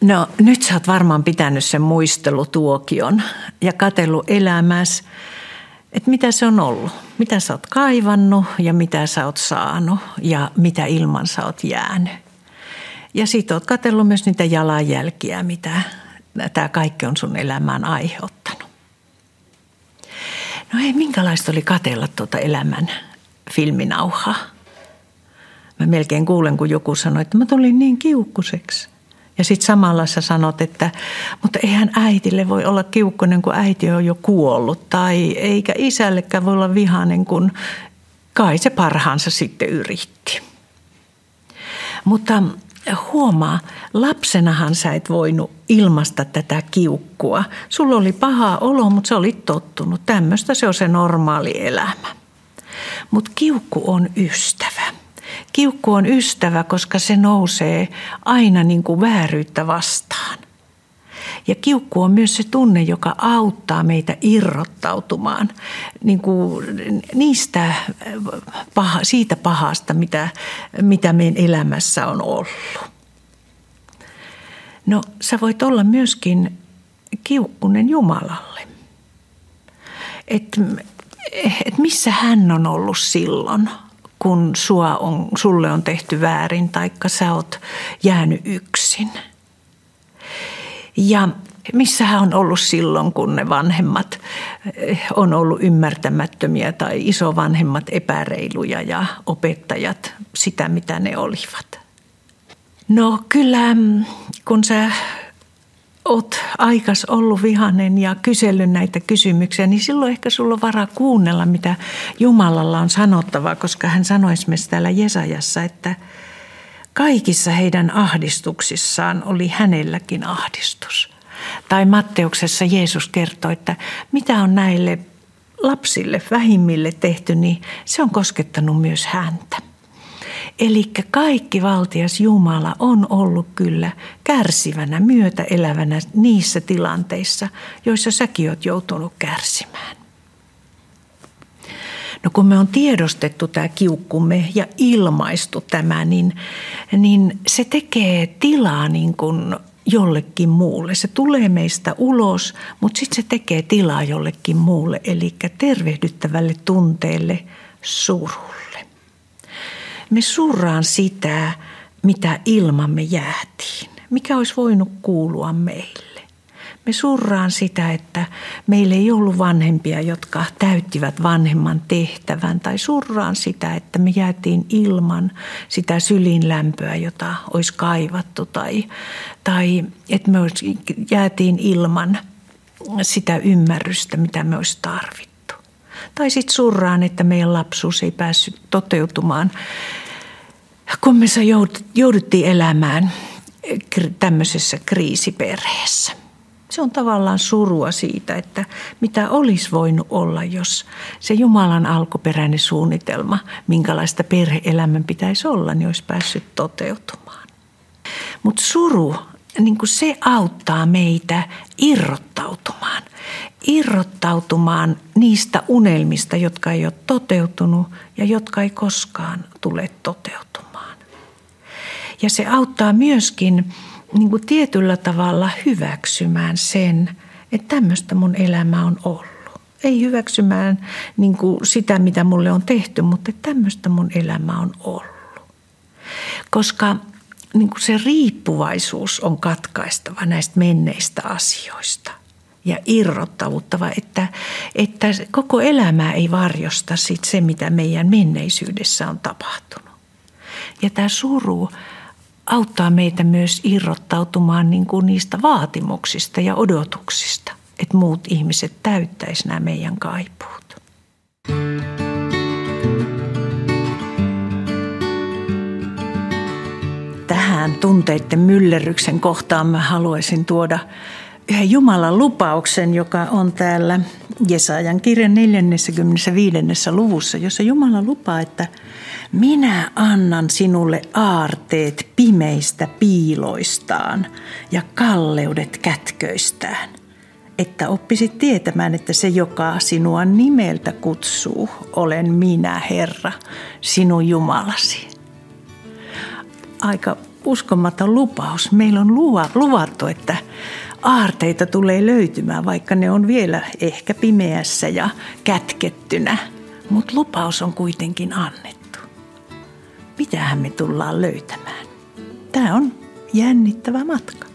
No nyt sä oot varmaan pitänyt sen muistelutuokion ja katellut elämässä, että mitä se on ollut. Mitä sä oot kaivannut ja mitä sä oot saanut ja mitä ilman sä oot jäänyt. Ja sit oot katellut myös niitä jalanjälkiä, mitä tämä kaikki on sun elämään aiheuttanut. No ei, minkälaista oli katella tuota elämän filminauhaa? Mä melkein kuulen, kun joku sanoi, että mä tulin niin kiukkuseksi. Ja sitten samalla sä sanot, että mutta eihän äitille voi olla kiukkunen, kun äiti on jo kuollut. Tai eikä isällekään voi olla vihainen, kun kai se parhaansa sitten yritti. Mutta huomaa, lapsenahan sä et voinut ilmasta tätä kiukkua. Sulla oli paha olo, mutta sä olit tottunut. Tämmöistä se on se normaali elämä. Mutta kiukku on ystävä. Kiukku on ystävä, koska se nousee aina niin kuin vääryyttä vastaan. Ja kiukku on myös se tunne, joka auttaa meitä irrottautumaan niin kuin niistä, paha, siitä pahasta, mitä, mitä meidän elämässä on ollut. No sä voit olla myöskin kiukkunen Jumalalle. Että et missä hän on ollut silloin, kun sua on, sulle on tehty väärin, taikka sä oot jäänyt yksin – ja missä hän on ollut silloin, kun ne vanhemmat eh, on ollut ymmärtämättömiä tai isovanhemmat epäreiluja ja opettajat sitä, mitä ne olivat. No kyllä, mm, kun sä oot aikas ollut vihanen ja kysellyt näitä kysymyksiä, niin silloin ehkä sulla on varaa kuunnella, mitä Jumalalla on sanottavaa, koska hän sanoi esimerkiksi täällä Jesajassa, että – Kaikissa heidän ahdistuksissaan oli hänelläkin ahdistus. Tai Matteuksessa Jeesus kertoi, että mitä on näille lapsille, vähimmille tehty, niin se on koskettanut myös häntä. Eli kaikki valtias Jumala on ollut kyllä kärsivänä, myötäelävänä niissä tilanteissa, joissa säkin oot joutunut kärsimään. No kun me on tiedostettu tämä kiukkumme ja ilmaistu tämä, niin, niin se tekee tilaa niin kuin jollekin muulle. Se tulee meistä ulos, mutta sitten se tekee tilaa jollekin muulle, eli tervehdyttävälle tunteelle surulle. Me surraan sitä, mitä ilmamme jäätiin. Mikä olisi voinut kuulua meille? Me surraan sitä, että meillä ei ollut vanhempia, jotka täyttivät vanhemman tehtävän. Tai surraan sitä, että me jäätiin ilman sitä sylinlämpöä, jota olisi kaivattu. Tai, tai että me jäätiin ilman sitä ymmärrystä, mitä me olisi tarvittu. Tai sitten surraan, että meidän lapsuus ei päässyt toteutumaan, kun me jouduttiin elämään tämmöisessä kriisiperheessä. Se on tavallaan surua siitä, että mitä olisi voinut olla, jos se Jumalan alkuperäinen suunnitelma, minkälaista perheelämän pitäisi olla, niin olisi päässyt toteutumaan. Mutta suru, niin se auttaa meitä irrottautumaan. Irrottautumaan niistä unelmista, jotka ei ole toteutunut ja jotka ei koskaan tule toteutumaan. Ja se auttaa myöskin niin kuin tietyllä tavalla hyväksymään sen, että tämmöistä mun elämä on ollut. Ei hyväksymään niin kuin sitä, mitä mulle on tehty, mutta tämmöistä mun elämä on ollut. Koska niin kuin se riippuvaisuus on katkaistava näistä menneistä asioista ja irrottavuttava, että, että koko elämää ei varjosta sit se, mitä meidän menneisyydessä on tapahtunut. Ja tämä suru auttaa meitä myös irrottautumaan niin kuin niistä vaatimuksista ja odotuksista, että muut ihmiset täyttäisi nämä meidän kaipuut. Tähän tunteiden myllerryksen kohtaan mä haluaisin tuoda yhden Jumalan lupauksen, joka on täällä Jesajan kirjan 45. luvussa, jossa Jumala lupaa, että – minä annan sinulle aarteet pimeistä piiloistaan ja kalleudet kätköistään, että oppisit tietämään, että se, joka sinua nimeltä kutsuu, olen minä, Herra, sinun Jumalasi. Aika uskomaton lupaus. Meillä on luvattu, että aarteita tulee löytymään, vaikka ne on vielä ehkä pimeässä ja kätkettynä. Mutta lupaus on kuitenkin annettu. Mitähän me tullaan löytämään? Tämä on jännittävä matka.